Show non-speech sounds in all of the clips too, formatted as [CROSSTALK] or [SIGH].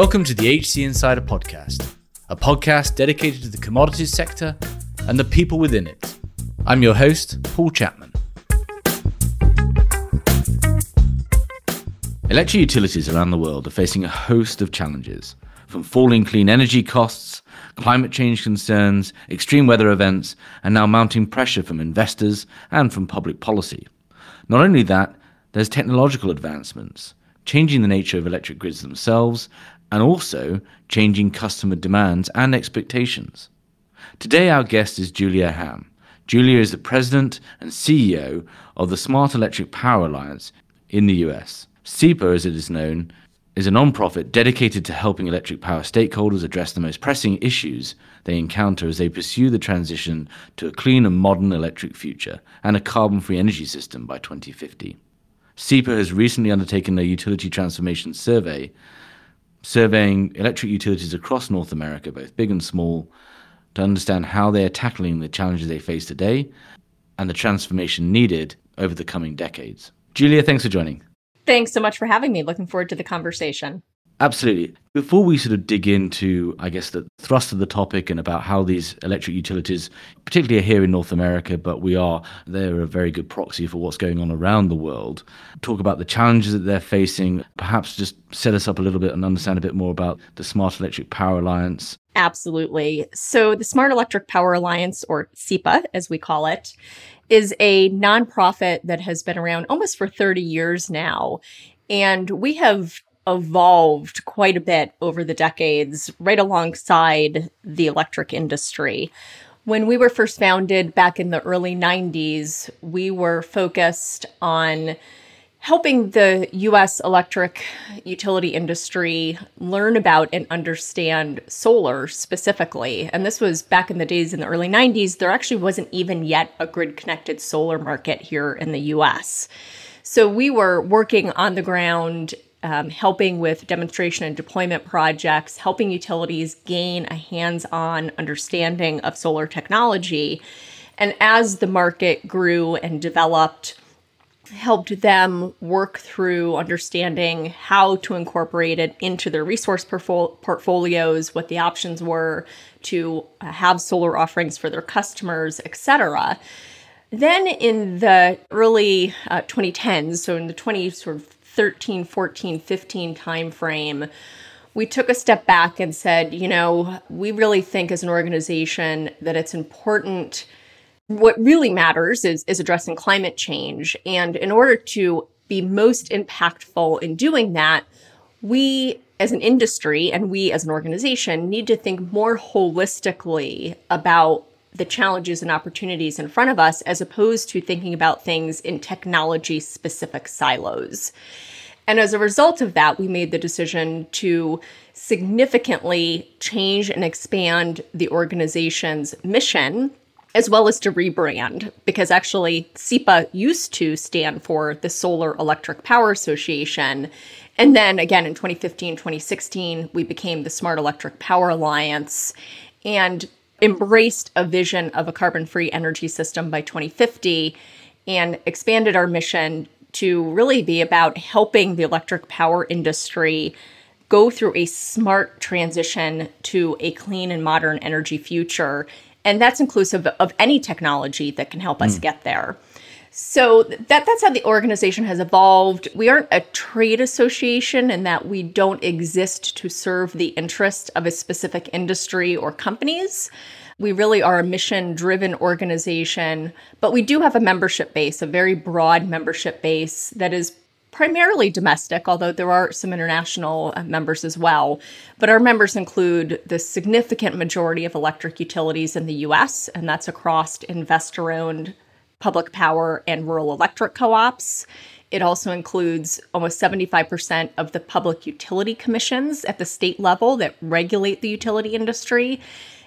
Welcome to the HC Insider Podcast, a podcast dedicated to the commodities sector and the people within it. I'm your host, Paul Chapman. Electric utilities around the world are facing a host of challenges, from falling clean energy costs, climate change concerns, extreme weather events, and now mounting pressure from investors and from public policy. Not only that, there's technological advancements, changing the nature of electric grids themselves and also changing customer demands and expectations. Today, our guest is Julia Hamm. Julia is the president and CEO of the Smart Electric Power Alliance in the US. SEPA, as it is known, is a non-profit dedicated to helping electric power stakeholders address the most pressing issues they encounter as they pursue the transition to a clean and modern electric future and a carbon-free energy system by 2050. SEPA has recently undertaken a utility transformation survey surveying electric utilities across North America, both big and small, to understand how they are tackling the challenges they face today and the transformation needed over the coming decades. Julia, thanks for joining. Thanks so much for having me. Looking forward to the conversation. Absolutely. Before we sort of dig into, I guess, the thrust of the topic and about how these electric utilities, particularly here in North America, but we are, they're a very good proxy for what's going on around the world, talk about the challenges that they're facing, perhaps just set us up a little bit and understand a bit more about the Smart Electric Power Alliance. Absolutely. So, the Smart Electric Power Alliance, or SEPA as we call it, is a nonprofit that has been around almost for 30 years now. And we have evolved quite a bit over the decades, right alongside the electric industry. When we were first founded back in the early 90s, we were focused on helping the US electric utility industry learn about and understand solar specifically. And this was back in the days in the early 90s, there actually wasn't even yet a grid connected solar market here in the US. So we were working on the ground um, helping with demonstration and deployment projects, helping utilities gain a hands on understanding of solar technology. And as the market grew and developed, helped them work through understanding how to incorporate it into their resource portfolios, what the options were to uh, have solar offerings for their customers, etc. Then in the early uh, 2010s, so in the 20 sort of 13, 14, 15 timeframe, we took a step back and said, you know, we really think as an organization that it's important. What really matters is, is addressing climate change. And in order to be most impactful in doing that, we as an industry and we as an organization need to think more holistically about the challenges and opportunities in front of us as opposed to thinking about things in technology specific silos. And as a result of that, we made the decision to significantly change and expand the organization's mission as well as to rebrand because actually SEPA used to stand for the Solar Electric Power Association. And then again in 2015, 2016, we became the Smart Electric Power Alliance. And embraced a vision of a carbon free energy system by 2050 and expanded our mission to really be about helping the electric power industry go through a smart transition to a clean and modern energy future. And that's inclusive of any technology that can help us mm. get there. So that that's how the organization has evolved. We aren't a trade association in that we don't exist to serve the interest of a specific industry or companies. We really are a mission driven organization, but we do have a membership base, a very broad membership base that is primarily domestic, although there are some international uh, members as well. But our members include the significant majority of electric utilities in the US, and that's across investor owned public power and rural electric co ops. It also includes almost 75% of the public utility commissions at the state level that regulate the utility industry.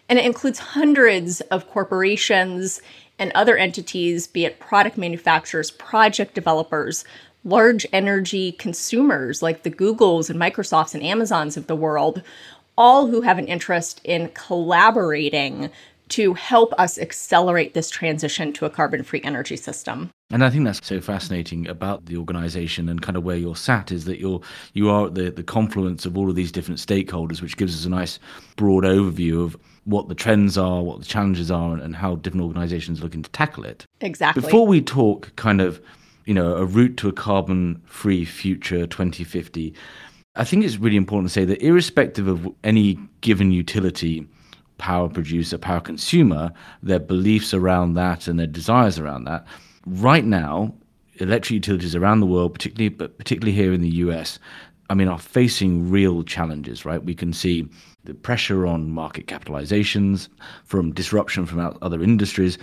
And it includes hundreds of corporations and other entities, be it product manufacturers, project developers, large energy consumers like the Googles and Microsofts and Amazons of the world, all who have an interest in collaborating to help us accelerate this transition to a carbon free energy system. And I think that's so fascinating about the organization and kind of where you're sat is that you're you are at the, the confluence of all of these different stakeholders, which gives us a nice broad overview of what the trends are, what the challenges are, and how different organizations are looking to tackle it. Exactly. Before we talk kind of, you know, a route to a carbon free future 2050, I think it's really important to say that irrespective of any given utility, power producer, power consumer, their beliefs around that and their desires around that, right now, electric utilities around the world, particularly but particularly here in the US, I mean, are facing real challenges, right? We can see the pressure on market capitalizations from disruption from other industries.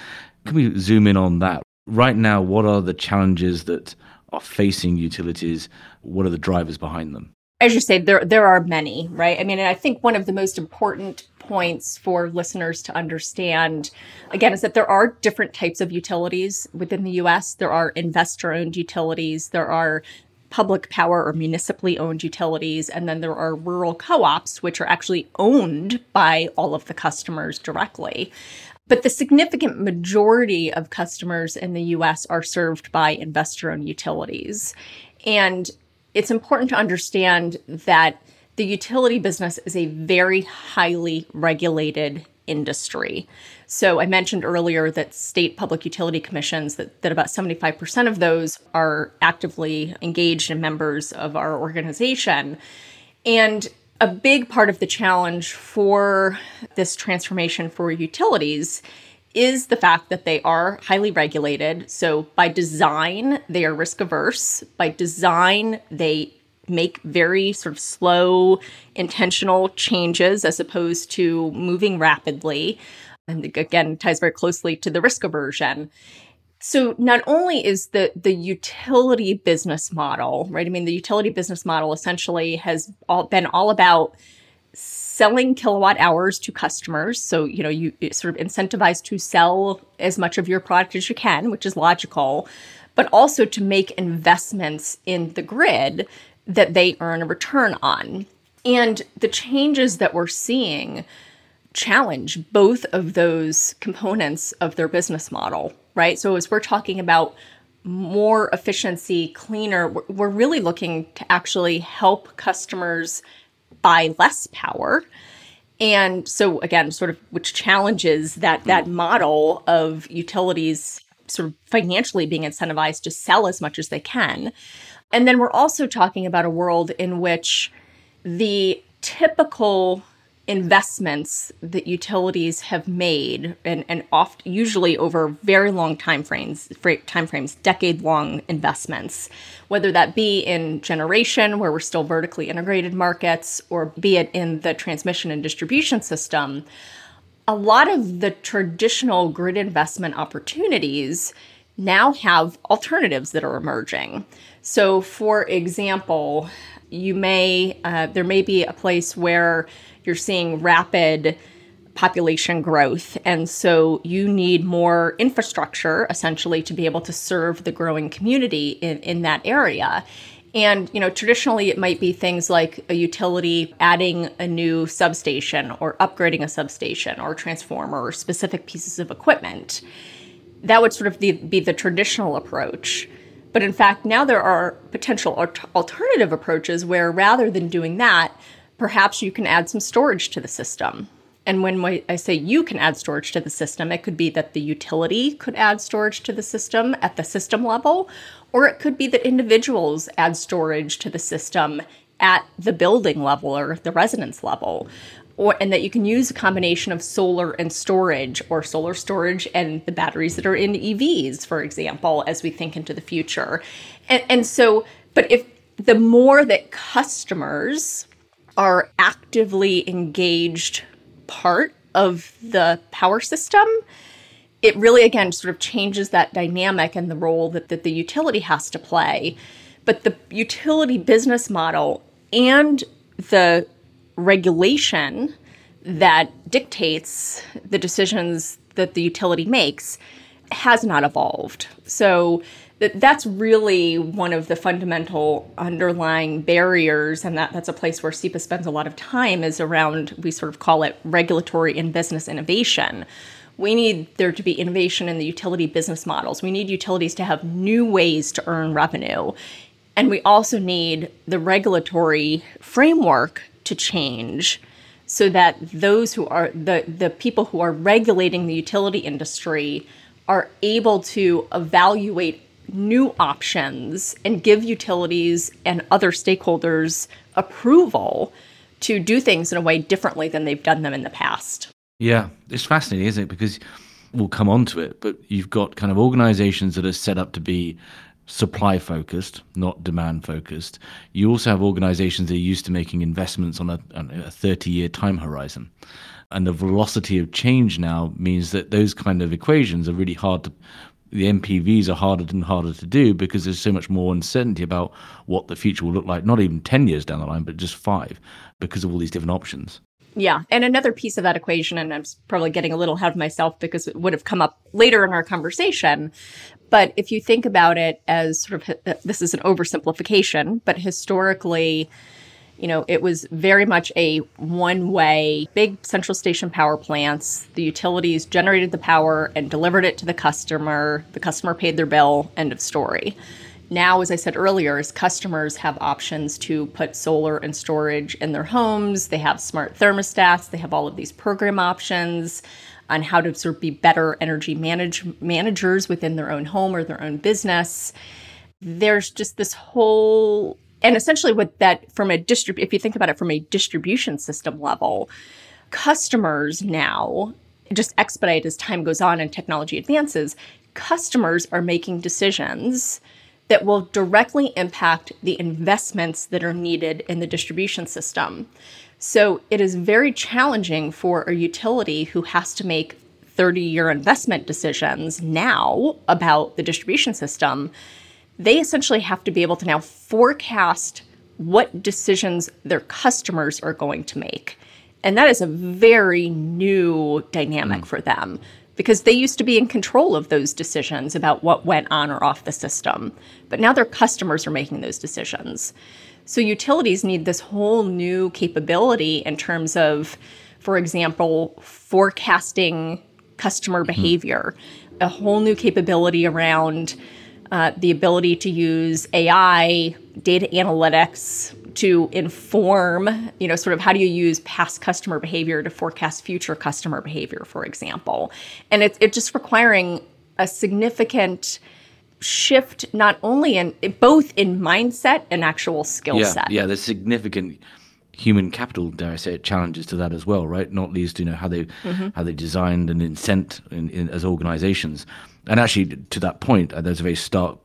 Can we zoom in on that? Right now, what are the challenges that are facing utilities? What are the drivers behind them? As you say, there there are many, right? I mean, I think one of the most important points for listeners to understand again is that there are different types of utilities within the US. There are investor owned utilities, there are public power or municipally owned utilities, and then there are rural co ops, which are actually owned by all of the customers directly. But the significant majority of customers in the US are served by investor owned utilities. And it's important to understand that the utility business is a very highly regulated industry. So I mentioned earlier that state public utility commissions that, that about 75% of those are actively engaged and members of our organization. And a big part of the challenge for this transformation for utilities is the fact that they are highly regulated. So, by design, they are risk averse. By design, they make very sort of slow, intentional changes as opposed to moving rapidly. And again, ties very closely to the risk aversion. So not only is the the utility business model, right? I mean, the utility business model essentially has all been all about selling kilowatt hours to customers. So, you know, you sort of incentivize to sell as much of your product as you can, which is logical, but also to make investments in the grid that they earn a return on. And the changes that we're seeing challenge both of those components of their business model, right? So as we're talking about more efficiency, cleaner, we're really looking to actually help customers buy less power. And so again, sort of which challenges that that model of utilities sort of financially being incentivized to sell as much as they can. And then we're also talking about a world in which the typical investments that utilities have made and, and oft usually over very long time frames time frames decade long investments whether that be in generation where we're still vertically integrated markets or be it in the transmission and distribution system a lot of the traditional grid investment opportunities now have alternatives that are emerging so for example you may uh, there may be a place where you're seeing rapid population growth. And so you need more infrastructure essentially to be able to serve the growing community in, in that area. And, you know, traditionally it might be things like a utility adding a new substation or upgrading a substation or transformer or specific pieces of equipment. That would sort of be, be the traditional approach. But in fact, now there are potential alternative approaches where rather than doing that, perhaps you can add some storage to the system. And when I say you can add storage to the system, it could be that the utility could add storage to the system at the system level, or it could be that individuals add storage to the system at the building level or the residence level. Or, and that you can use a combination of solar and storage, or solar storage and the batteries that are in EVs, for example, as we think into the future. And, and so, but if the more that customers are actively engaged part of the power system, it really, again, sort of changes that dynamic and the role that, that the utility has to play. But the utility business model and the regulation that dictates the decisions that the utility makes has not evolved. So that's really one of the fundamental underlying barriers and that, that's a place where SEPA spends a lot of time is around we sort of call it regulatory and business innovation We need there to be innovation in the utility business models. We need utilities to have new ways to earn revenue. And we also need the regulatory framework to change so that those who are the, the people who are regulating the utility industry are able to evaluate new options and give utilities and other stakeholders approval to do things in a way differently than they've done them in the past. Yeah, it's fascinating, isn't it? Because we'll come on to it, but you've got kind of organizations that are set up to be supply focused, not demand focused. You also have organizations that are used to making investments on a, a 30 year time horizon. And the velocity of change now means that those kind of equations are really hard to the NPVs are harder and harder to do because there's so much more uncertainty about what the future will look like, not even 10 years down the line, but just five because of all these different options. Yeah. And another piece of that equation, and I'm probably getting a little ahead of myself because it would have come up later in our conversation. But if you think about it as sort of uh, this is an oversimplification, but historically, you know, it was very much a one way, big central station power plants. The utilities generated the power and delivered it to the customer. The customer paid their bill, end of story. Now, as I said earlier, as customers have options to put solar and storage in their homes, they have smart thermostats, they have all of these program options on how to sort of be better energy manage managers within their own home or their own business. There's just this whole and essentially what that from a distrib if you think about it from a distribution system level customers now just expedite as time goes on and technology advances customers are making decisions that will directly impact the investments that are needed in the distribution system so it is very challenging for a utility who has to make 30 year investment decisions now about the distribution system they essentially have to be able to now forecast what decisions their customers are going to make. And that is a very new dynamic mm. for them because they used to be in control of those decisions about what went on or off the system. But now their customers are making those decisions. So utilities need this whole new capability in terms of, for example, forecasting customer mm-hmm. behavior, a whole new capability around uh, the ability to use AI, data analytics to inform, you know, sort of how do you use past customer behavior to forecast future customer behavior, for example. And it's it just requiring a significant shift not only in both in mindset and actual skill yeah, set. Yeah, there's significant human capital, dare I say it, challenges to that as well, right? Not least, you know, how they mm-hmm. how they designed and incent in, in, as organizations. And actually, to that point, uh, there's a very stark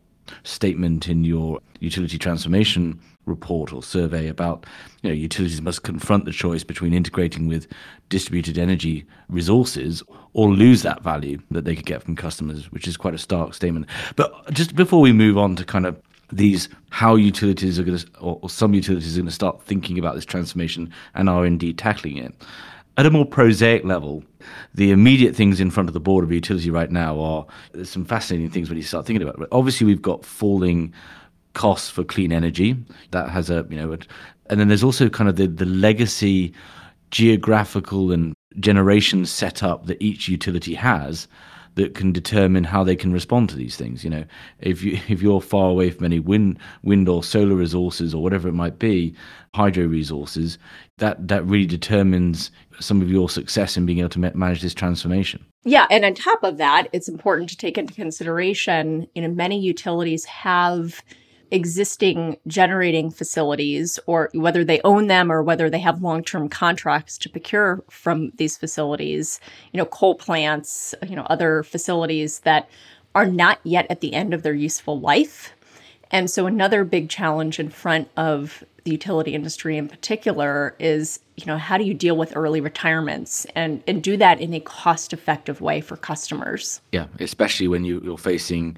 statement in your utility transformation report or survey about you know utilities must confront the choice between integrating with distributed energy resources or lose that value that they could get from customers which is quite a stark statement but just before we move on to kind of these how utilities are going to or, some utilities are going to start thinking about this transformation and are indeed tackling it at a more prosaic level the immediate things in front of the board of utility right now are some fascinating things when you start thinking about it. Obviously, we've got falling costs for clean energy. That has a you know, and then there's also kind of the the legacy geographical and generation setup that each utility has that can determine how they can respond to these things. You know, if you [LAUGHS] if you're far away from any wind wind or solar resources or whatever it might be, hydro resources, that that really determines some of your success in being able to manage this transformation. Yeah, and on top of that, it's important to take into consideration. You know, many utilities have existing generating facilities or whether they own them or whether they have long-term contracts to procure from these facilities you know coal plants you know other facilities that are not yet at the end of their useful life. And so another big challenge in front of the utility industry in particular is you know how do you deal with early retirements and and do that in a cost effective way for customers? Yeah especially when you, you're facing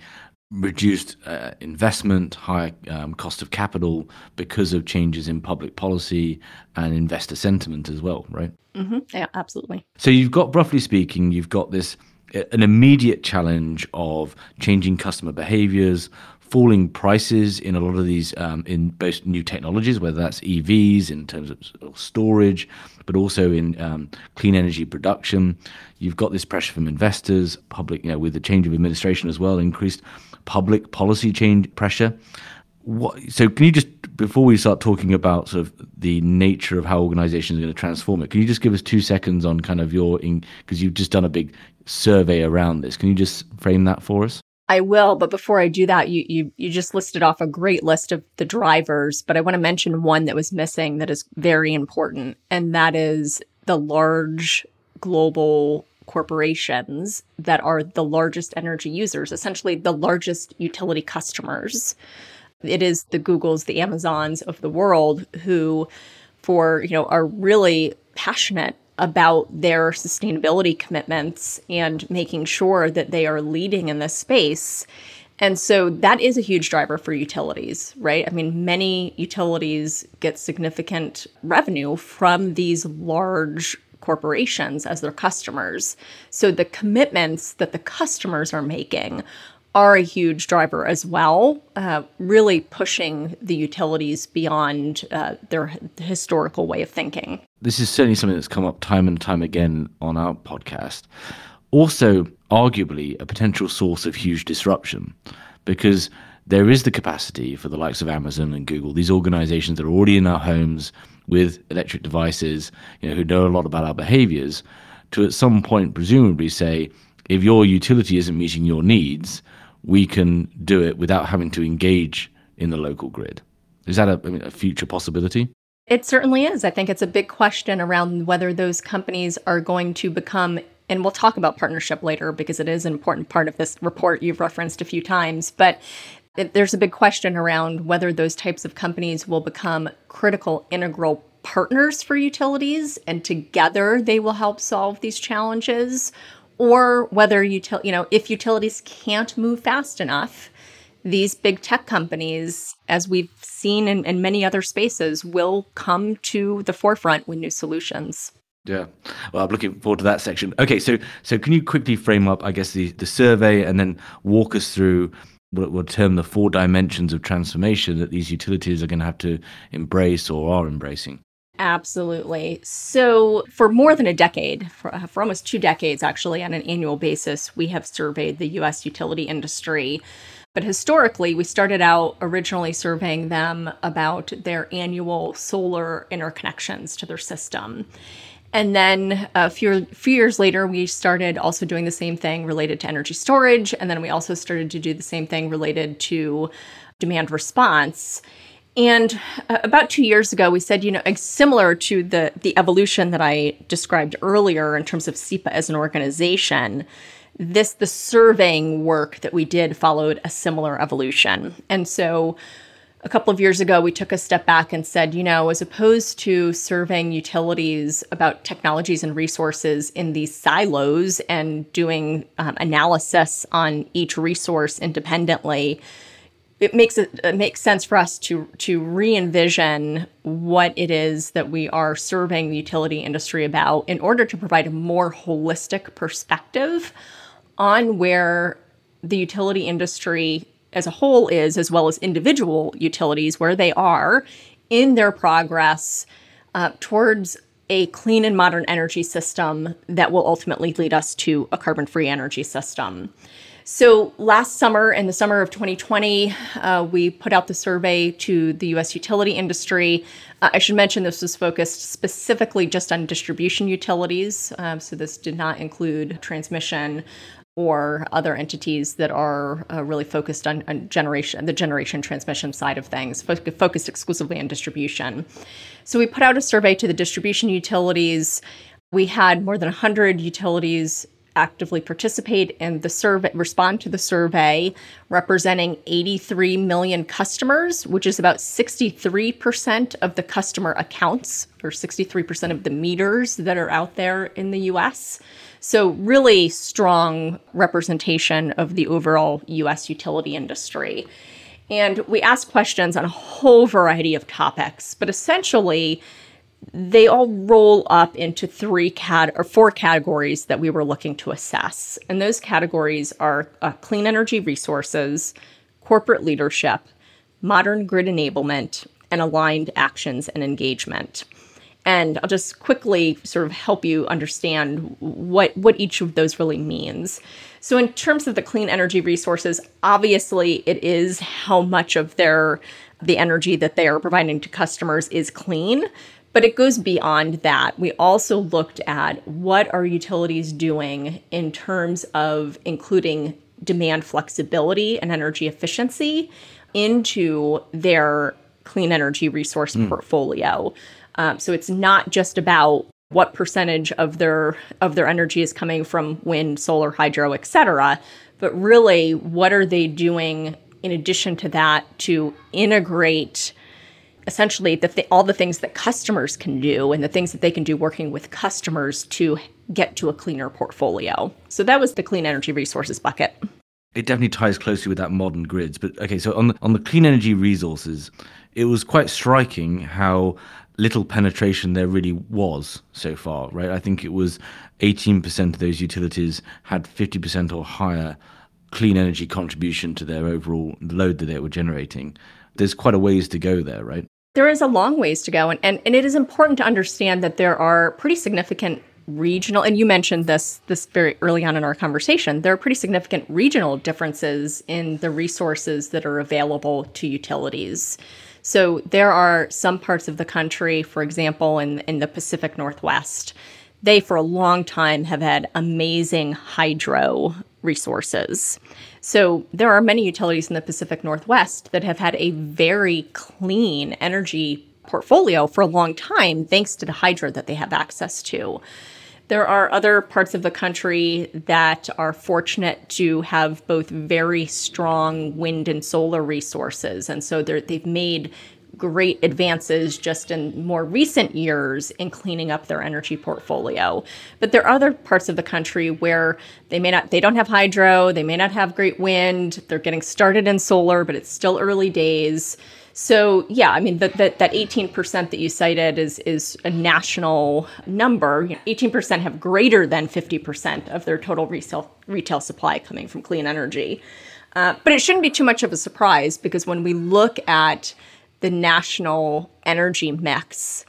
reduced uh, investment, higher um, cost of capital because of changes in public policy and investor sentiment as well, right? Mm-hmm. Yeah, absolutely. So you've got, roughly speaking, you've got this an immediate challenge of changing customer behaviors, falling prices in a lot of these um, in both new technologies, whether that's EVs in terms of storage, but also in um, clean energy production. You've got this pressure from investors, public, you know, with the change of administration as well, increased public policy change pressure. What, so can you just before we start talking about sort of the nature of how organizations are going to transform it can you just give us two seconds on kind of your because you've just done a big survey around this can you just frame that for us I will, but before I do that, you you you just listed off a great list of the drivers, but I want to mention one that was missing that is very important, and that is the large global corporations that are the largest energy users, essentially the largest utility customers. It is the Googles, the Amazons of the world who for, you know, are really passionate about their sustainability commitments and making sure that they are leading in this space. And so that is a huge driver for utilities, right? I mean, many utilities get significant revenue from these large corporations as their customers. So the commitments that the customers are making are a huge driver as well, uh, really pushing the utilities beyond uh, their historical way of thinking. This is certainly something that's come up time and time again on our podcast. Also, arguably, a potential source of huge disruption because there is the capacity for the likes of Amazon and Google, these organizations that are already in our homes with electric devices, you know, who know a lot about our behaviors, to at some point presumably say, if your utility isn't meeting your needs, we can do it without having to engage in the local grid. Is that a, I mean, a future possibility? It certainly is. I think it's a big question around whether those companies are going to become, and we'll talk about partnership later because it is an important part of this report you've referenced a few times. But there's a big question around whether those types of companies will become critical, integral partners for utilities, and together they will help solve these challenges, or whether util- you know if utilities can't move fast enough these big tech companies as we've seen in, in many other spaces will come to the forefront with new solutions. Yeah. Well i'm looking forward to that section. Okay so so can you quickly frame up i guess the, the survey and then walk us through what we'll term the four dimensions of transformation that these utilities are going to have to embrace or are embracing Absolutely. So, for more than a decade, for, uh, for, almost two decades actually, on an annual basis, we have surveyed the US utility industry. But historically, we started out originally surveying them about their annual solar interconnections to their system. And then a few, few years later, we started also doing the same thing related to energy storage. And then we also started to do the same thing related to demand response. And uh, about two years ago, we said, you know, similar to the the evolution that I described earlier in terms of SEPA as an organization, this the surveying work that we did followed a similar evolution. And so, a couple of years ago, we took a step back and said, you know, as opposed to surveying utilities about technologies and resources in these silos and doing um, analysis on each resource independently it makes it, it, makes sense for us to to re-envision what it is that we are serving the utility industry about in order to provide a more holistic perspective on where the utility industry as a whole is as well as individual utilities where they are in their progress uh, towards a clean and modern energy system that will ultimately lead us to a carbon free energy system. So last summer, in the summer of 2020, uh, we put out the survey to the U.S. utility industry. Uh, I should mention this was focused specifically just on distribution utilities. Um, so this did not include transmission or other entities that are uh, really focused on, on, generation, the generation transmission side of things, fo- focused exclusively on distribution. So we put out a survey to the distribution utilities. We had more than 100 utilities actively participate in the survey, respond to the survey, representing 83 million customers, which is about 63% of the customer accounts or 63% of the meters that are out there in the US. So, really strong representation of the overall US utility industry. And we asked questions on a whole variety of topics, but essentially, they all roll up into three cat or four categories that we were looking to assess. And those categories are uh, clean energy resources, corporate leadership, modern grid enablement, and aligned actions and engagement. And I'll just quickly sort of help you understand what, what each of those really means. So, in terms of the clean energy resources, obviously it is how much of their the energy that they are providing to customers is clean. But it goes beyond that. We also looked at what are utilities doing in terms of including demand flexibility and energy efficiency into their clean energy resource mm. portfolio. Um, so it's not just about what percentage of their of their energy is coming from wind, solar, hydro, et cetera, but really what are they doing in addition to that to integrate essentially the th- all the things that customers can do and the things that they can do working with customers to get to a cleaner portfolio. So that was the clean energy resources bucket. It definitely ties closely with that modern grids. But okay, so on the, on the clean energy resources, it was quite striking how little penetration there really was so far, right? I think it was 18% of those utilities had 50% or higher clean energy contribution to their overall load that they were generating. There's quite a ways to go there, right? There is a long ways to go. And, and, and it is important to understand that there are pretty significant regional and you mentioned this this very early on in our conversation there are pretty significant regional differences in the resources that are available to utilities so there are some parts of the country, for example, in, in the Pacific Northwest, they for a long time have had amazing hydro resources. So there are many utilities in the Pacific Northwest that have had a very clean energy portfolio for a long time, thanks to the hydro that they have access to. There are other parts of the country that are fortunate to have both very strong wind and solar resources. And so they've made great advances just in more recent years in cleaning up their energy portfolio. But there are other parts of the country where they may not they don't have hydro, they may not have great wind, they're getting started in solar, but it's still early days. So yeah, I mean that that eighteen percent that you cited is is a national number. Eighteen percent have greater than fifty percent of their total retail retail supply coming from clean energy. Uh, but it shouldn't be too much of a surprise because when we look at the national energy mix,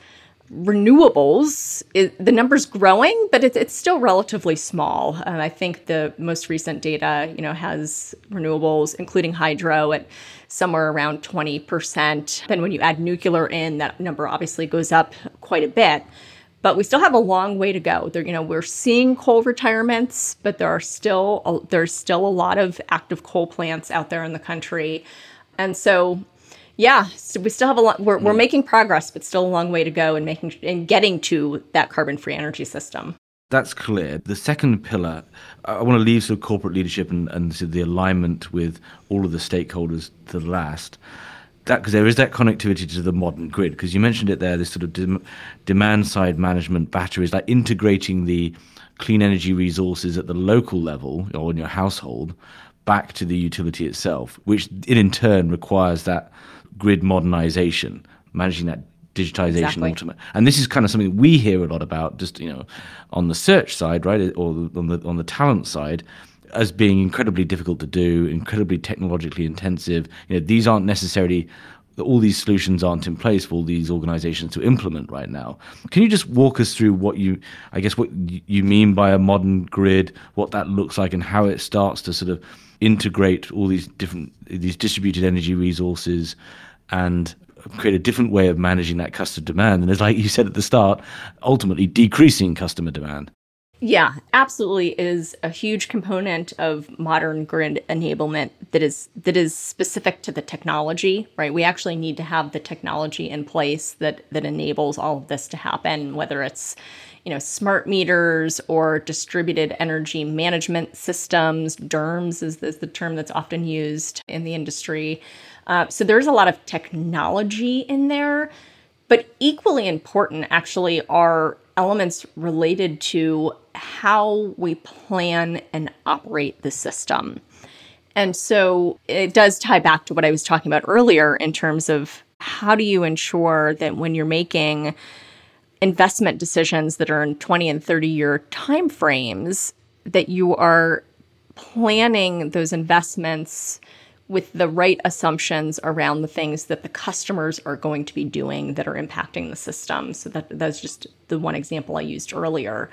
renewables, it, the number's growing, but it, it's still relatively small. And I think the most recent data, you know, has renewables, including hydro, at somewhere around 20%. And when you add nuclear in, that number obviously goes up quite a bit. But we still have a long way to go. There, you know, we're seeing coal retirements, but there are still there's still a lot of active coal plants out there in the country, and so yeah, so we still have a lot. We're, we're mm. making progress, but still a long way to go in making in getting to that carbon-free energy system. That's clear. The second pillar, I want to leave sort of corporate leadership and, and sort of the alignment with all of the stakeholders to the last. That because there is that connectivity to the modern grid. Because you mentioned it there, this sort of dem- demand side management batteries, like integrating the clean energy resources at the local level or in your household back to the utility itself, which in turn requires that grid modernization, managing that digitization exactly. ultimate. And this is kind of something we hear a lot about, just you know, on the search side, right, or on the on the talent side, as being incredibly difficult to do, incredibly technologically intensive. You know, these aren't necessarily all these solutions aren't in place for all these organizations to implement right now. Can you just walk us through what you, I guess, what you mean by a modern grid, what that looks like, and how it starts to sort of integrate all these different these distributed energy resources and create a different way of managing that customer demand. And as like you said at the start, ultimately decreasing customer demand. Yeah, absolutely is a huge component of modern grid enablement that is that is specific to the technology, right? We actually need to have the technology in place that that enables all of this to happen, whether it's you know smart meters or distributed energy management systems. DERMS is, is the term that's often used in the industry. Uh, so there's a lot of technology in there, but equally important actually are elements related to how we plan and operate the system. And so it does tie back to what I was talking about earlier in terms of how do you ensure that when you're making investment decisions that are in 20 and 30 year timeframes that you are planning those investments with the right assumptions around the things that the customers are going to be doing that are impacting the system. So that that's just the one example I used earlier.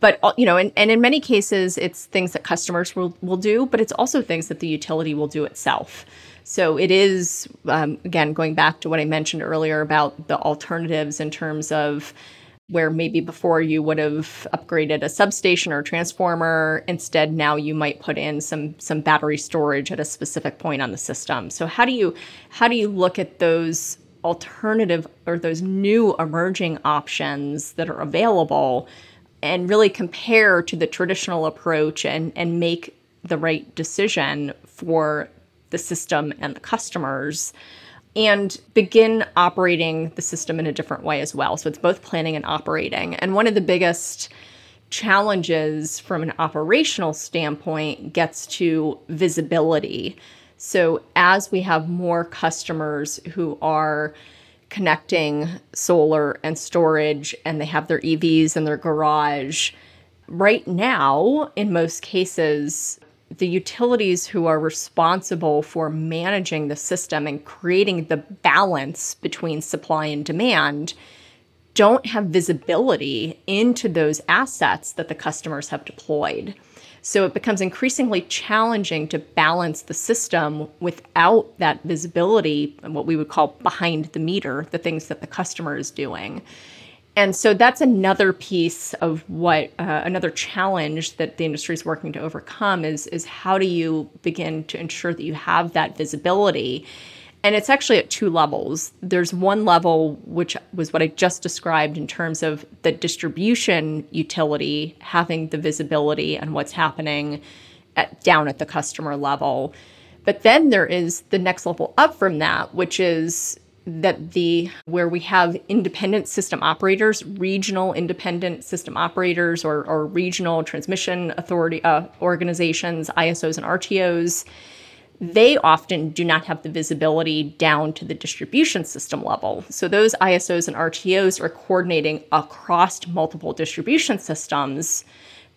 But uh, you know, and, and in many cases, it's things that customers will, will do, but it's also things that the utility will do itself. So it is um, again going back to what I mentioned earlier about the alternatives in terms of where maybe before you would have upgraded a substation or transformer instead now you might put in some some battery storage at a specific point on the system. So how do you how do you look at those alternative or those new emerging options that are available and really compare to the traditional approach and and make the right decision for the system and the customers and begin operating the system in a different way as well. So it's both planning and operating. And one of the biggest challenges from an operational standpoint gets to visibility. So as we have more customers who are connecting solar and storage and they have their EVs in their garage, right now, in most cases, the utilities who are responsible for managing the system and creating the balance between supply and demand don't have visibility into those assets that the customers have deployed. So it becomes increasingly challenging to balance the system without that visibility and what we would call behind the meter, the things that the customer is doing. And so that's another piece of what uh, another challenge that the industry is working to overcome is is how do you begin to ensure that you have that visibility. And it's actually at two levels. There's one level, which was what I just described in terms of the distribution utility having the visibility and what's happening at, down at the customer level. But then there is the next level up from that, which is that the where we have independent system operators, regional independent system operators, or, or regional transmission authority uh, organizations, ISOs and RTOs, they often do not have the visibility down to the distribution system level. So those ISOs and RTOs are coordinating across multiple distribution systems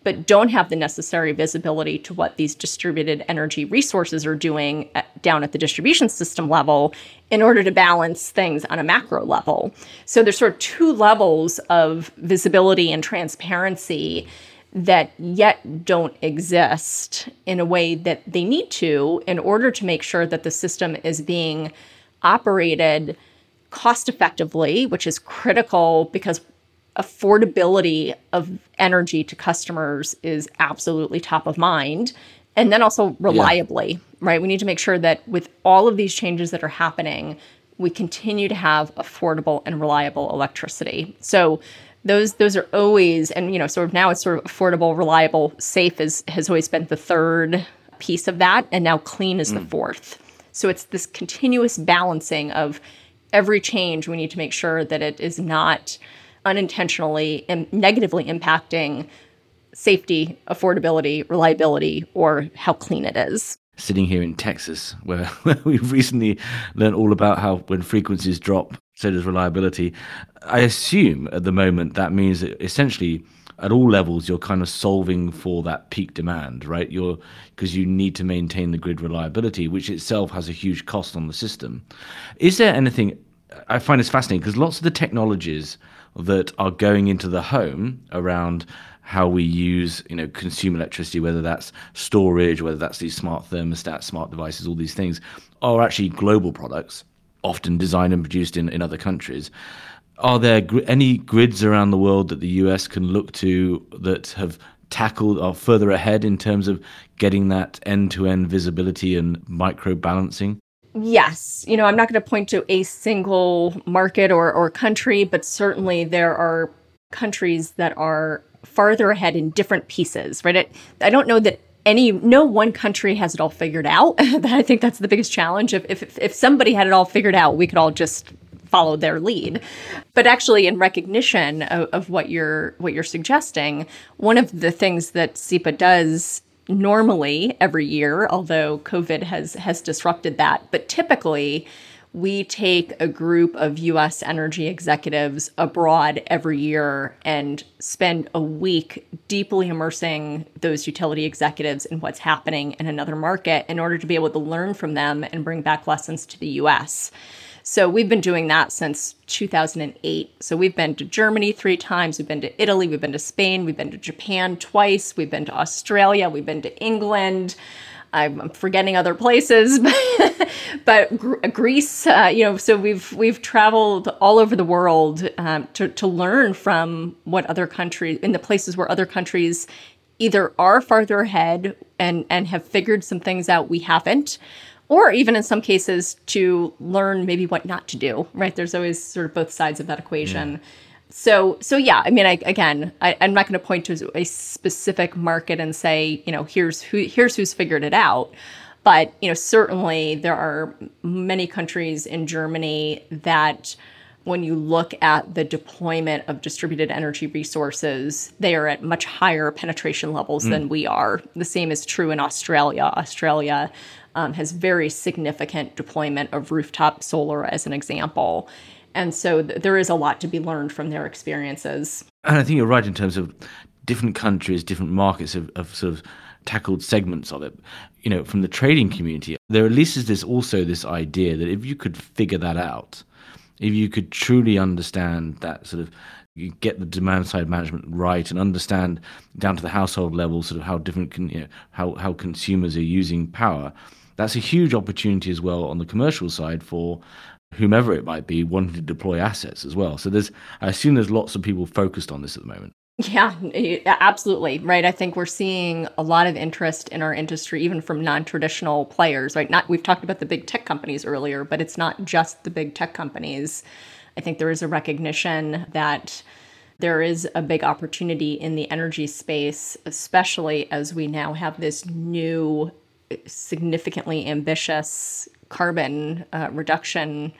but don't have the necessary visibility to what these distributed energy resources are doing at, down at the distribution system level in order to balance things on a macro level. So there's sort of two levels of visibility and transparency that yet don't exist in a way that they need to in order to make sure that the system is being operated cost effectively, which is critical because affordability of energy to customers is absolutely top of mind. And then also reliably, yeah. right? We need to make sure that with all of these changes that are happening, we continue to have affordable and reliable electricity. So those those are always and you know sort of now it's sort of affordable, reliable, safe is has always been the third piece of that and now clean is mm. the fourth. So it's this continuous balancing of every change we need to make sure that it is not unintentionally and negatively impacting safety, affordability, reliability, or how clean it is. Sitting here in Texas, where, [LAUGHS] where we've recently learned all about how when frequencies drop, so does reliability. I assume at the moment that means that essentially at all levels you're kind of solving for that peak demand right you're because you need to maintain the grid reliability which itself has a huge cost on the system is there anything i find this fascinating because lots of the technologies that are going into the home around how we use, you know, consume electricity, whether that's storage, whether that's these smart thermostats, smart devices, all these things, are actually global products, often designed and produced in, in other countries. Are there gr- any grids around the world that the US can look to that have tackled or further ahead in terms of getting that end to end visibility and micro balancing? Yes. You know, I'm not going to point to a single market or, or country, but certainly there are countries that are farther ahead in different pieces, right? It, I don't know that any no one country has it all figured out. [LAUGHS] I think that's the biggest challenge. If, if if somebody had it all figured out, we could all just follow their lead. But actually, in recognition of, of what you're what you're suggesting, one of the things that SEPA does normally every year, although COVID has has disrupted that. But typically, we take a group of US energy executives abroad every year and spend a week deeply immersing those utility executives in what's happening in another market in order to be able to learn from them and bring back lessons to the US. So we've been doing that since 2008. So we've been to Germany three times, we've been to Italy, we've been to Spain, we've been to Japan twice, we've been to Australia, we've been to England. I'm forgetting other places, [LAUGHS] but, Greece, uh, you know, so we've we've traveled all over the world um, to to learn from what other countries in the places where other countries either are farther ahead and and have figured some things out we haven't, or even in some cases to learn maybe what not to do. Right? There's always sort of both sides of that equation. So so yeah i mean I, again I, am not going to point to a specific market and say you know here's who here's who's figured it out but you know certainly there are many countries in germany that when you look at the deployment of distributed energy resources they are at much higher penetration levels mm. than we are the same is true in australia australia um, has very significant deployment of rooftop solar as an example and so th- there is a lot to be learned from their experiences. And I think you're right in terms of different countries, different markets have, have sort of tackled segments of it. You know, from the trading community, there at least is this also this idea that if you could figure that out, if you could truly understand that sort of you get the demand side management right and understand down to the household level sort of how different can, you know, how how consumers are using power that's a huge opportunity as well on the commercial side for whomever it might be wanting to deploy assets as well. So there's, I assume there's lots of people focused on this at the moment. Yeah, absolutely. Right. I think we're seeing a lot of interest in our industry, even from non traditional players, right? Not, we've talked about the big tech companies earlier, but it's not just the big tech companies. I think there is a recognition that there is a big opportunity in the energy space, especially as we now have this new, significantly ambitious carbon uh, reduction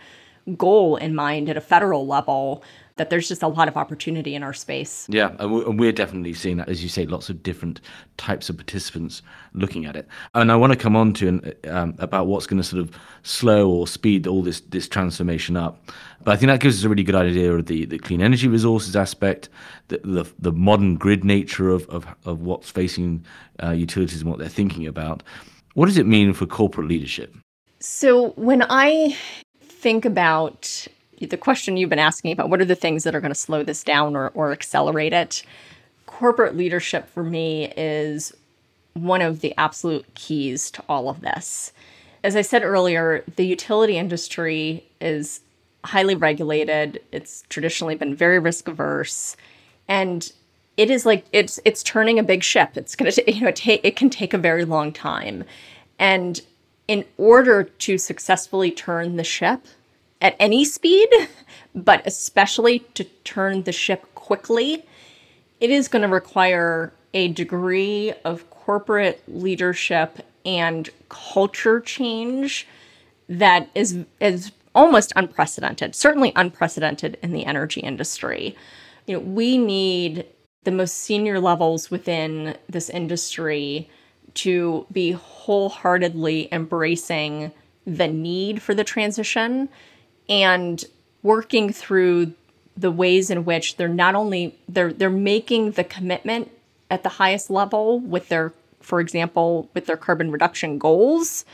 goal in mind at a federal level that there's just a lot of opportunity in our space. Yeah, and we're definitely seeing that, as you say, lots of different types of participants looking at it. And I want to come on to um, about what's going to sort of slow or speed all this this transformation up. But I think that gives us a really good idea of the, the clean energy resources aspect, the the, the modern grid nature of, of, of what's facing uh, utilities and what they're thinking about. What does it mean for corporate leadership? So when I think about the question you've been asking about what are the things that are going to slow this down or, or accelerate it, corporate leadership for me is one of the absolute keys to all of this. As I said earlier, the utility industry is highly regulated. It's traditionally been very risk averse, and it is like it's it's turning a big ship. It's gonna you know take it can take a very long time, and in order to successfully turn the ship at any speed, but especially to turn the ship quickly, it is going to require a degree of corporate leadership and culture change that is is almost unprecedented, certainly unprecedented in the energy industry. You know, we need the most senior levels within this industry to be wholeheartedly embracing the need for the transition and working through the ways in which they're not only they're they're making the commitment at the highest level with their for example with their carbon reduction goals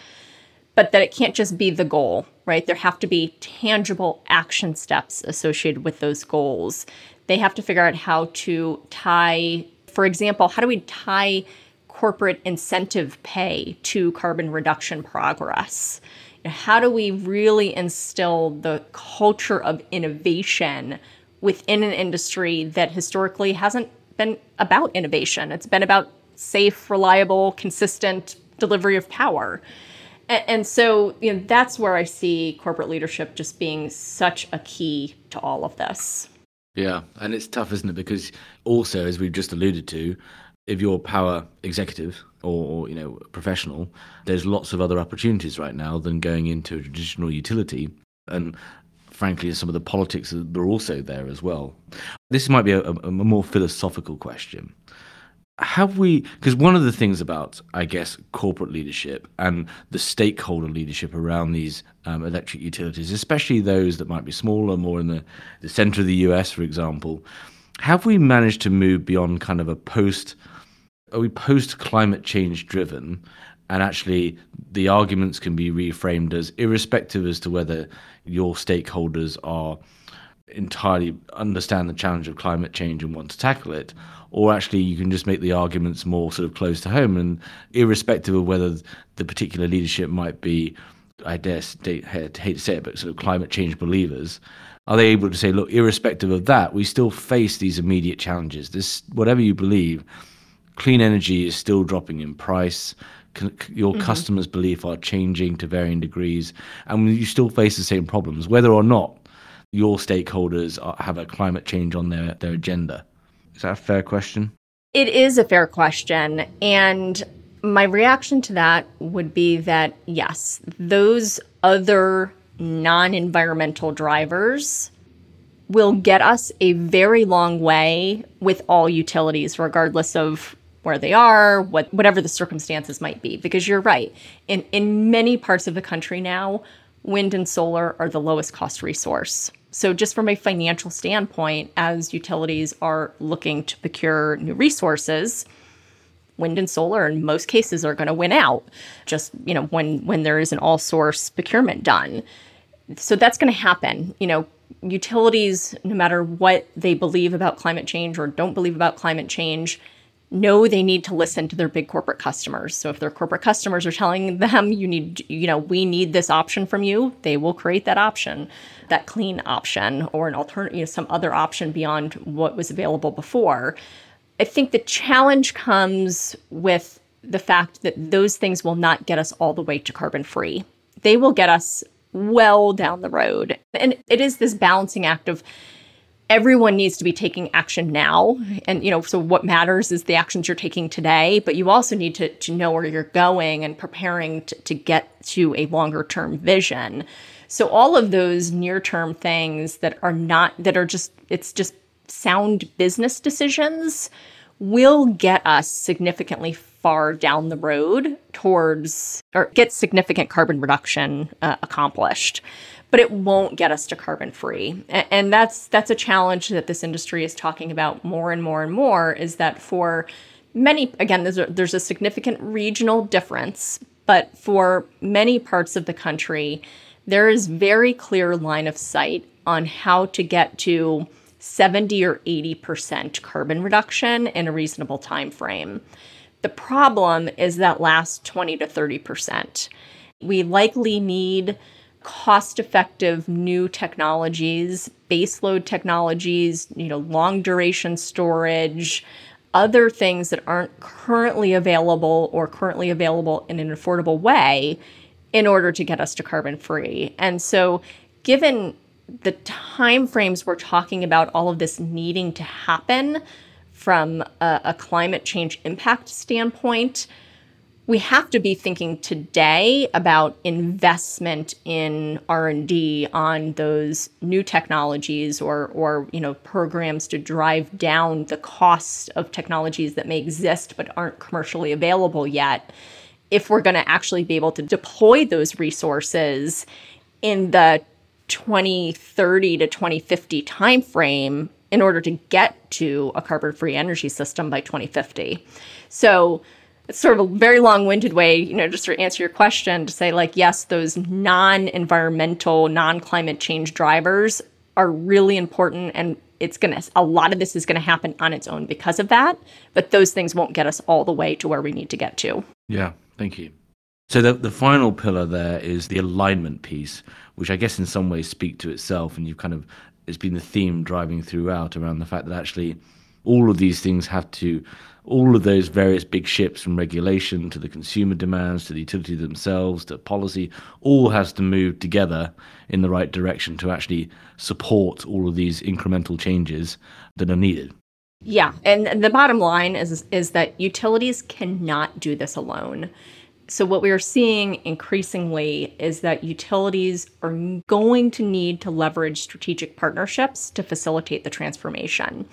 but that it can't just be the goal right? There have to be tangible action steps associated with those goals they have to figure out how to tie for example how do we tie corporate incentive pay to carbon reduction progress? How do we really instill the culture of innovation within an industry that historically hasn't been about innovation? It's been about safe, reliable, consistent delivery of power. And, so, you know, that's where I see corporate leadership just being such a key to all of this. Yeah, and it's tough, isn't it? Because also, as we've just alluded to, if you're a power executive or, you know professional, there's lots of other opportunities right now than going into a traditional utility, and frankly, some of the politics are also there as well. This might be a, a more philosophical question, have we because one of the things about i guess corporate leadership and the stakeholder leadership around these um, electric utilities especially those that might be smaller more in the, the center of the us for example have we managed to move beyond kind of a post are we post climate change driven? And actually the arguments can be reframed as irrespective as to whether your stakeholders are entirely understand the challenge of climate change and want to tackle it or actually you can just make the arguments more sort of close to home and irrespective of whether the particular leadership might be i dare hate to say it but sort of climate change believers are they able to say look irrespective of that we still face these immediate challenges this whatever you believe clean energy is still dropping in price your mm-hmm. customers' belief are changing to varying degrees, and you still face the same problems, whether or not your stakeholders are, have a climate change on their, their agenda. Is that a fair question? It is a fair question. And my reaction to that would be that yes, those other non environmental drivers will get us a very long way with all utilities, regardless of where they are, what whatever the circumstances might be. Because you're right, in in many parts of the country now, wind and solar are the lowest cost resource. So just from a financial standpoint, as utilities are looking to procure new resources, wind and solar in most cases are going to win out. Just you know when when there is an all source procurement done. So that's going to happen. You know, utilities, no matter what they believe about climate change or don't believe about climate change, know they need to listen to their big corporate customers. So if their corporate customers are telling them, you need, you know, we need this option from you, they will create that option, that clean option, or an alternative, you know, some other option beyond what was available before. I think the challenge comes with the fact that those things will not get us all the way to carbon free. They will get us well down the road. And it is this balancing act of everyone needs to be taking action now. And you know so what matters is the actions you're taking today but you also need to, to know where you're going and preparing to, to get to a longer term vision. So all of those near term things that are not that are just it's just sound business decisions will get us significantly far down the road towards or get significant carbon reduction uh, accomplished but it won't get us to carbon free. And that's that's a challenge that this industry is talking about more and more and more is that for many again there's a, there's a significant regional difference, but for many parts of the country there is very clear line of sight on how to get to 70 or 80% carbon reduction in a reasonable time frame. The problem is that last 20 to 30%. We likely need cost effective new technologies, baseload technologies, you know, long duration storage, other things that aren't currently available or currently available in an affordable way in order to get us to carbon free. And so given the time frames we're talking about all of this needing to happen from a, a climate change impact standpoint, we have to be thinking today about investment in r&d on those new technologies or, or you know programs to drive down the cost of technologies that may exist but aren't commercially available yet. If we're going to actually be able to deploy those resources in the 2030 to 2050 timeframe in order to get to a carbon-free energy system by 2050 so sort of a very long-winded way, you know, just to answer your question to say like, yes, those non-environmental, non-climate change drivers are really important and it's going to a lot of this is going to happen on its own because of that but those things won't get us all the way to where we need to get to. Yeah thank you. So the, the final pillar there is the alignment piece which i guess in some ways speak to itself and you've kind of it's been the theme driving throughout around the fact that actually all of these things have to all of those various big ships from regulation to the consumer demands to the utility themselves to policy all has to move together in the right direction to actually support all of these incremental changes that are needed. Yeah, and, the bottom line is is that utilities cannot do this alone. So what we are seeing increasingly is that utilities are going to need to leverage strategic partnerships to facilitate the transformation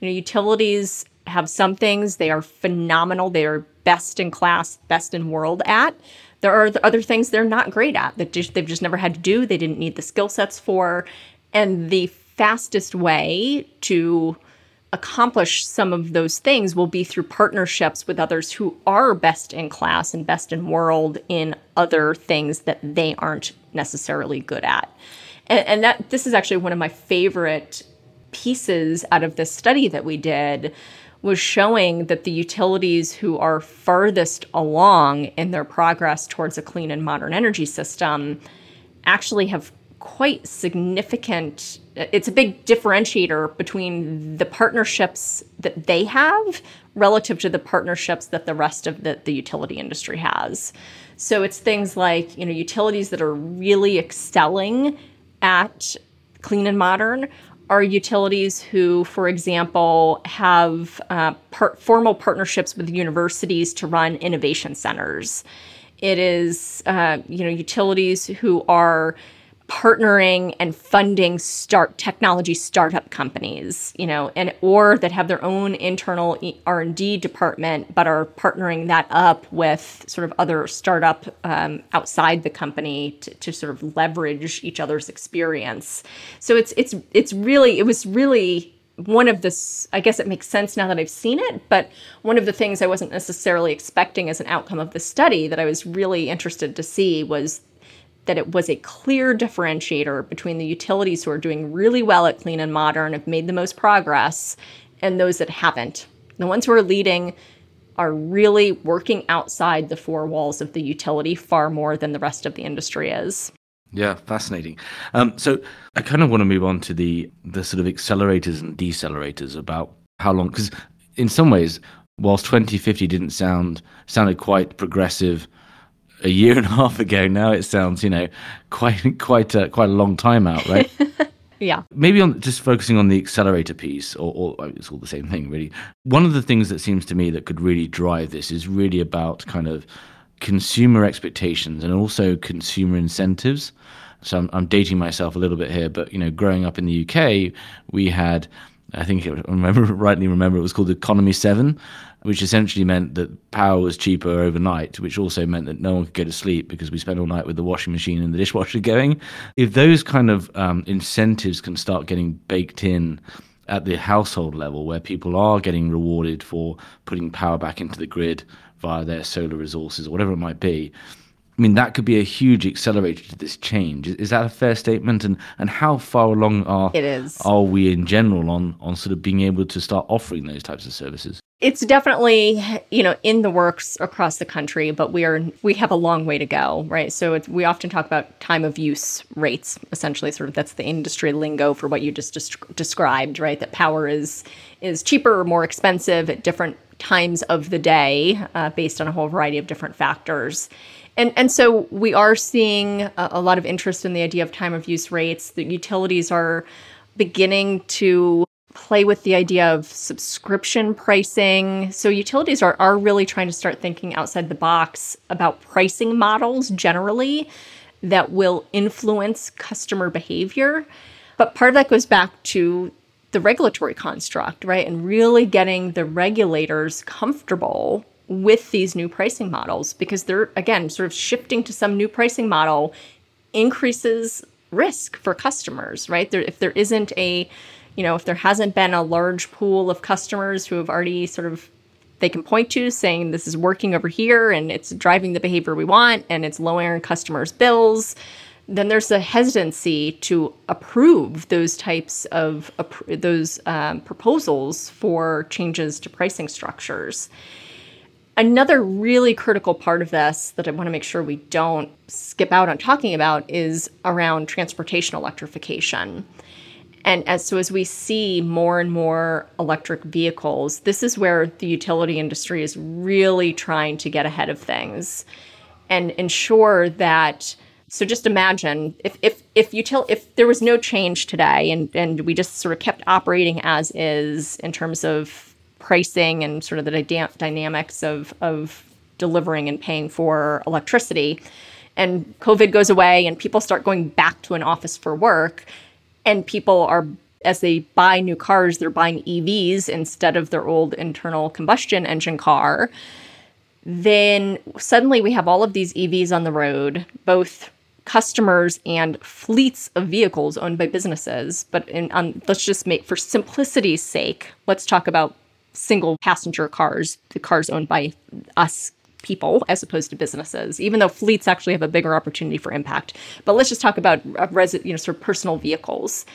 You know, utilities have some things they are phenomenal, they are best in class, best in world at. There are other things they're not great at that they've just never had to do, they didn't need the skill sets for. And the fastest way to accomplish some of those things will be through partnerships with others who are best in class and best in world in other things that they aren't necessarily good at. And, and that this is actually one of my favorite pieces out of this study that we did was showing that the utilities who are furthest along in their progress towards a clean and modern energy system actually have quite significant it's a big differentiator between the partnerships that they have relative to the partnerships that the rest of the, the utility industry has. So it's things like you know utilities that are really excelling at clean and modern are utilities who, for example, have uh, formal partnerships with universities to run innovation centers. It is, uh, you know, utilities who are partnering and funding start technology startup companies you know and or that have their own internal r&d department but are partnering that up with sort of other startup um, outside the company to, to sort of leverage each other's experience. So it's it's it's really it was really one of this i guess it makes sense now that i've seen it but one of the things i wasn't necessarily expecting as an outcome of the study that i was really interested to see was that it was a clear differentiator between the utilities who are doing really well at clean and modern, have made the most progress, and those that haven't. The ones who are leading are really working outside the four walls of the utility far more than the rest of the industry is. Yeah, fascinating. Um, so I kind of want to move on to the the sort of accelerators and decelerators about how long, because in some ways, whilst 2050 didn't sound sounded quite progressive a year and a half ago. Now it sounds, you know, quite quite a, quite a long time out, right? [LAUGHS] yeah. Maybe on just focusing on the accelerator piece, or, or oh, it's all the same thing, really. One of the things that seems to me that could really drive this is really about kind of consumer expectations and also consumer incentives. So I'm, I'm dating myself a little bit here, but you know, growing up in the UK, we had I think I remember [LAUGHS] rightly remember it was called Economy Seven, which essentially meant that power was cheaper overnight, which also meant that no one could go to sleep because we spent all night with the washing machine and the dishwasher [LAUGHS] going. If those kind of um, incentives can start getting baked in at the household level, where people are getting rewarded for putting power back into the grid via their solar resources or whatever it might be, I mean, that could be a huge accelerator to this change. Is that a fair statement? And and how far along are it is are we in general on on sort of being able to start offering those types of services? It's definitely you know in the works across the country, but we are we have a long way to go, right? So we often talk about time of use rates, essentially, sort of that's the industry lingo for what you just des- described, right? That power is is cheaper or more expensive at different times of the day, uh, based on a whole variety of different factors. And, and so we are seeing a, a lot of interest in the idea of time of use rates. The utilities are beginning to play with the idea of subscription pricing. So utilities are, are really trying to start thinking outside the box about pricing models generally that will influence customer behavior. But part of that goes back to the regulatory construct, right? And really getting the regulators comfortable with these new pricing models because they're, again, sort of shifting to some new pricing model increases risk for customers, right? There, if there isn't a, you know, if there hasn't been a large pool of customers who have already sort of they can point to saying this is working over here and it's driving the behavior we want and it's lowering customers' bills, then there's a hesitancy to approve those types of those um, proposals for changes to pricing structures. Another really critical part of this that I want to make sure we don't skip out on talking about is around transportation electrification. And as so as we see more and more electric vehicles, this is where the utility industry is really trying to get ahead of things and ensure that so just imagine if if if util if there was no change today and and we just sort of kept operating as is in terms of pricing and sort of the dy- dynamics of of delivering and paying for electricity and covid goes away and people start going back to an office for work and people are as they buy new cars, they're buying EVs instead of their old internal combustion engine car. Then suddenly we have all of these EVs on the road, both customers and fleets of vehicles owned by businesses. But in, um, let's just make, for simplicity's sake, let's talk about single passenger cars, the cars owned by us people as opposed to businesses, even though fleets actually have a bigger opportunity for impact. But let's just talk about uh, resi- you know, sort of personal vehicles.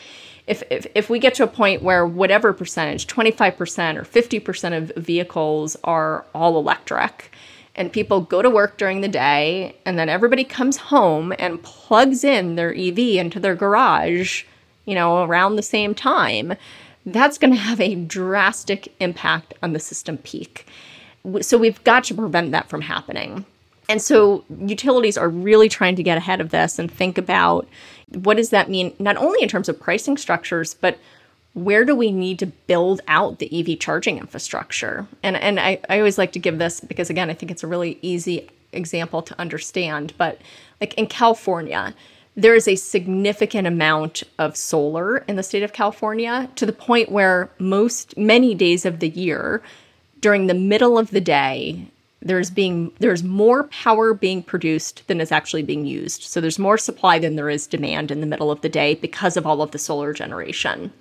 If, if, if we get to a point where whatever percentage, 25% or 50% of vehicles are all electric, and people go to work during the day, and then everybody comes home and plugs in their EV into their garage, you know, around the same time, that's going to have a drastic impact on the system peak. So we've got to prevent that from happening. And so utilities are really trying to get ahead of this and think about what does that mean, not only in terms of pricing structures, but where do we need to build out the EV charging infrastructure? And and I, I always like to give this because again, I think it's a really easy example to understand. But like in California, there is a significant amount of solar in the state of California to the point where most many days of the year during the middle of the day there's being there's more power being produced than is actually being used. So there's more supply than there is demand in the middle of the day because of all of the solar generation.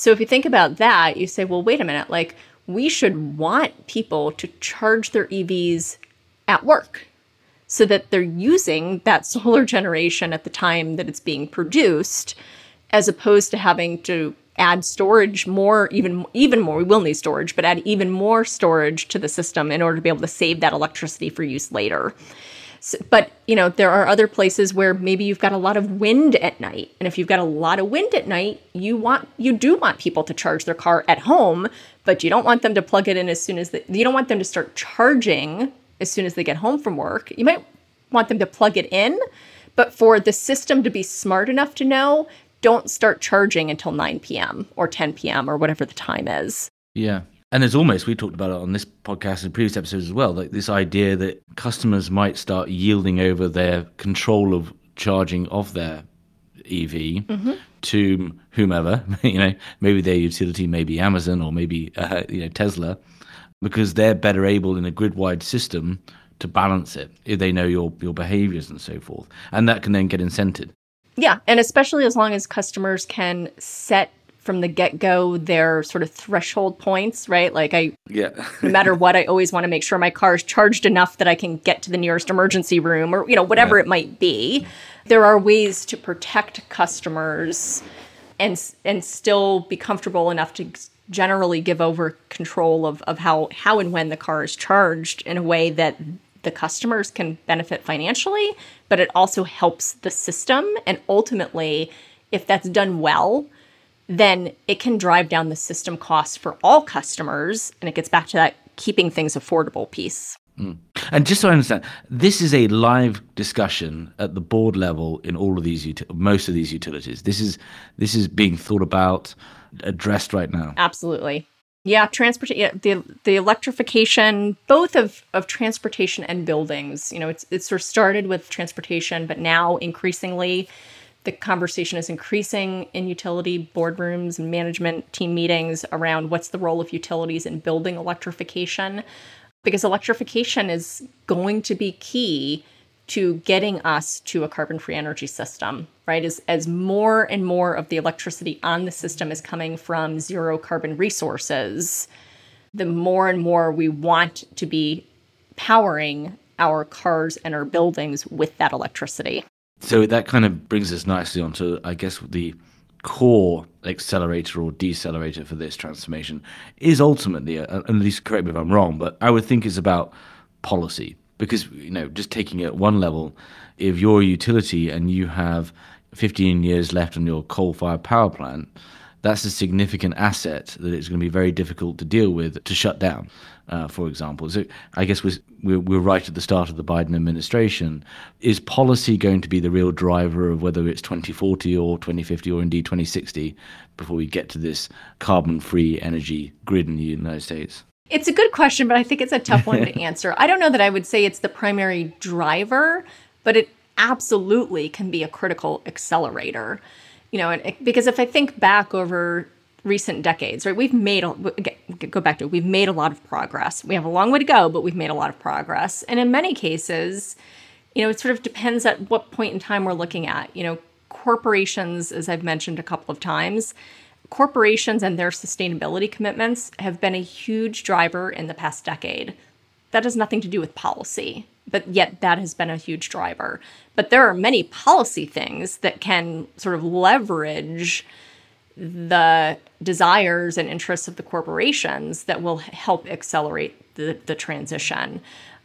So if you think about that, you say, well, wait a minute, like we should want people to charge their EVs at work so that they're using that [LAUGHS] solar generation at the time that it's being produced as opposed to having to add storage more even even more we will need storage but add even more storage to the system in order to be able to save that electricity for use later but you know there are other places where maybe you've got a lot of wind at night and if you've got a lot of wind at night you want you do want people to charge their car at home but you don't want them to plug it in as soon as the, you don't want them to start charging as soon as they get home from work you might want them to plug it in but for the system to be smart enough to know don't start charging until 9 p.m. or 10 p.m. or whatever the time is. Yeah. And there's almost, we talked about it on this podcast and previous episodes as well, like this idea that customers might start yielding over their control of charging of their EV mm-hmm. to whomever, [LAUGHS] you know, maybe their utility, maybe Amazon or maybe, uh, you know, Tesla, because they're better able in a grid wide system to balance it if they know your, your behaviors and so forth. And that can then get incented. Yeah, and especially as long as customers can set from the get go their sort of threshold points, right? Like I, yeah, no matter what, I always want to make sure my car is charged enough that I can get to the nearest emergency room, or you know whatever yeah. it might be. There are ways to protect customers and and still be comfortable enough to generally give over control of, of how how and when the car is charged in a way that the customers can benefit financially, but it also helps the system. And ultimately, if that's done well, then it can drive down the system costs for all customers. And it gets back to that keeping things affordable piece. Mm. And just so I understand, this is a live discussion at the board level in all of these, most of these utilities. This is this is being thought about, addressed right now. Absolutely. Yeah, transportation. Yeah, the the electrification, both of of transportation and buildings. You know, it's it's sort of started with transportation, but now increasingly, the conversation is increasing in utility boardrooms and management team meetings around what's the role of utilities in building electrification, because electrification is going to be key to getting us to a carbon free energy system, right? As, as more and more of the electricity on the system is coming from zero carbon resources, the more and more we want to be powering our cars and our buildings with that electricity. So that kind of brings us nicely onto, I guess, the core accelerator or decelerator for this transformation is ultimately, uh, at least correct me if I'm wrong, but I would think it's about policy. Because you know just taking it one level if you're a utility and you have 15 years left on your coal-fired power plant that's a significant asset that it's going to be very difficult to deal with to shut down uh, for example so i guess we're, we're, we're right at the start of the biden administration is policy going to be the real driver of whether it's 2040 or 2050 or indeed 2060 before we get to this carbon-free energy grid in the united states it's a good question, but I think it's a tough one to [LAUGHS] answer. I don't know that I would say it's the primary driver, but it absolutely can be a critical accelerator. You know, because if I think back over recent decades, right, we've made a, go back to it, we've made a lot of progress. We have a long way to go, but we've made a lot of progress. And in many cases, you know, it sort of depends at what point in time we're looking at. You know, corporations, as I've mentioned a couple of times, corporations and their sustainability commitments have been a huge driver in the past decade. That has nothing to do with policy, but yet that has been a huge driver. But there are many policy things that can sort of leverage the desires and interests of the corporations that will help accelerate the, the transition.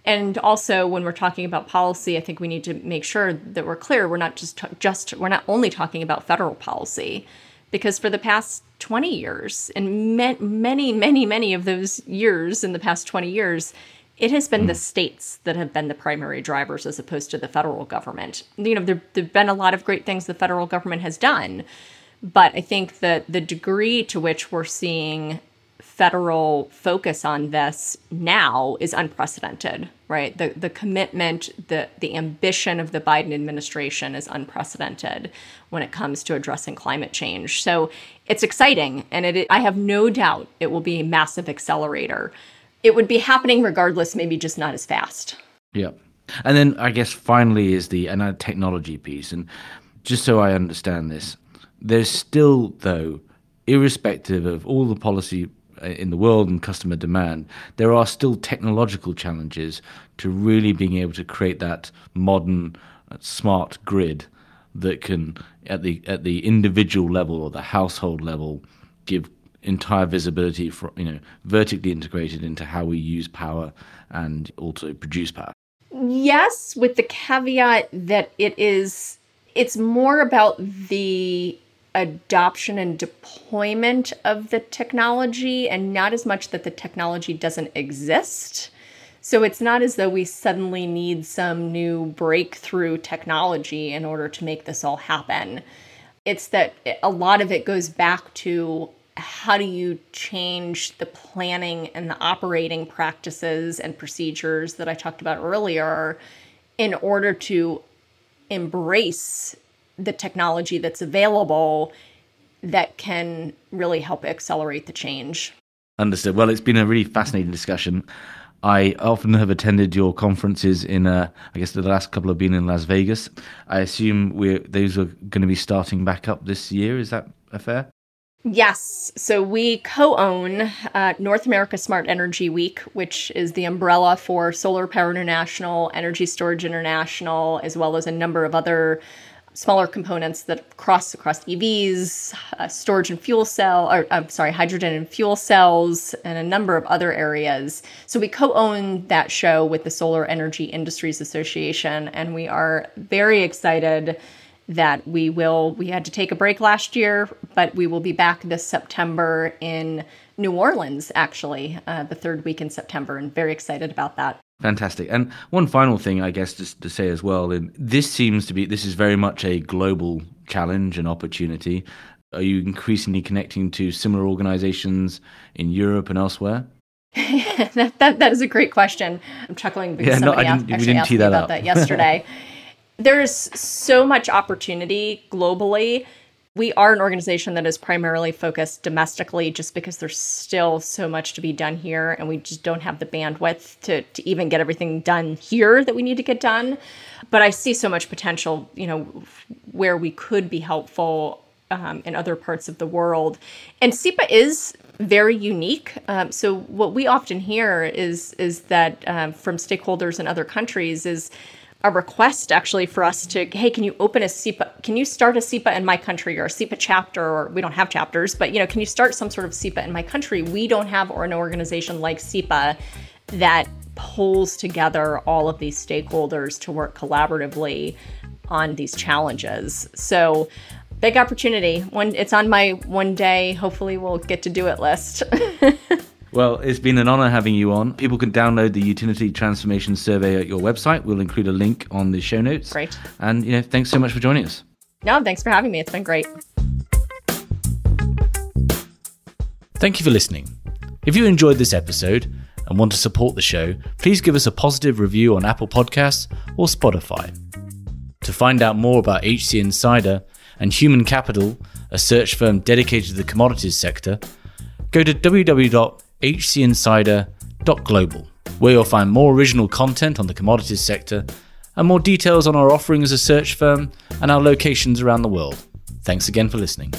And also, when we're talking about policy, I think we need to make sure that we're clear. We're not just just we're not only talking about federal policy, because for the past 20 years, and many, many, many of those years in the past 20 years, it has been mm. the states that have been the primary drivers as opposed to the federal government. You know, there have been a lot of great things the federal government has done, but I think that the degree to which we're seeing federal focus on this now is unprecedented, right? The the commitment, the the ambition of the Biden administration is unprecedented when it comes to addressing climate change. So it's exciting, and it I have no doubt it will be a massive accelerator. It would be happening regardless, maybe just not as fast. Yeah. And then I guess finally is the and technology piece. And just so I understand this, there's still though, irrespective of all the policy uh, in the world and customer demand, there are still technological challenges to really being able to create that modern, uh, smart grid that can, at the at the individual level or the household level, give entire visibility for you know vertically integrated into how we use power and also produce power. Yes, with the caveat that it is it's more about the adoption and deployment of the technology and not as much that the technology doesn't exist. So it's not as though we suddenly need some new breakthrough technology in order to make this all happen. It's that a lot of it goes back to how do you change the planning and the operating practices and procedures that I talked about earlier in order to embrace the technology that's available that can really help accelerate the change. Understood. Well, it's been a really fascinating discussion. I often have attended your conferences in, uh, I guess the last couple have been in Las Vegas. I assume we those are going to be starting back up this year. Is that fair? Yes. So we co own uh, North America Smart Energy Week, which is the umbrella for Solar Power International, Energy Storage International, as well as a number of other smaller components that cross across EVs, uh, storage and fuel cell, or I'm sorry, hydrogen and fuel cells, and a number of other areas. So we co-own that show with the Solar Energy Industries Association, and we are very excited that we will. We had to take a break last year, but we will be back this September in New Orleans, actually, uh, the third week in September, and very excited about that. Fantastic. And one final thing, I guess, just to say as well, this seems to be this is very much a global challenge and opportunity. Are you increasingly connecting to similar organizations in Europe and elsewhere? [LAUGHS] that, that, that is a great question. I'm chuckling because yeah, somebody no, asked, actually asked me that about up. that yesterday. [LAUGHS] There's so much opportunity globally we are an organization that is primarily focused domestically just because there's still so much to be done here and we just don't have the bandwidth to, to even get everything done here that we need to get done. But i see so much potential you know where we could be helpful um, in other parts of the world. And SEPA is very unique. Um, so what we often hear is is that um, from stakeholders in other countries is a request actually for us to hey can you open a SEPA can you start a SEPA in my country or a SEPA chapter or we don't have chapters but you know can you start some sort of SEPA in my country? We don't have or an organization like SEPA that pulls together all of these stakeholders to work collaboratively on these challenges. So big opportunity. When it's on my one day. Hopefully we'll get to do it list [LAUGHS] Well, it's been an honor having you on. People can download the Utility Transformation Survey at your website. We'll include a link on the show notes. Great. And, you know, thanks so much for joining us. No, thanks for having me. It's been great. Thank you for listening. If you enjoyed this episode and want to support the show, please give us a positive review on Apple Podcasts or Spotify. To find out more about HC Insider, and Human Capital, a search firm dedicated to the commodities sector, go to www.hcinsider.global, where you'll find more original content on the commodities sector and more details on our offering as a search firm and our locations around the world. Thanks again for listening.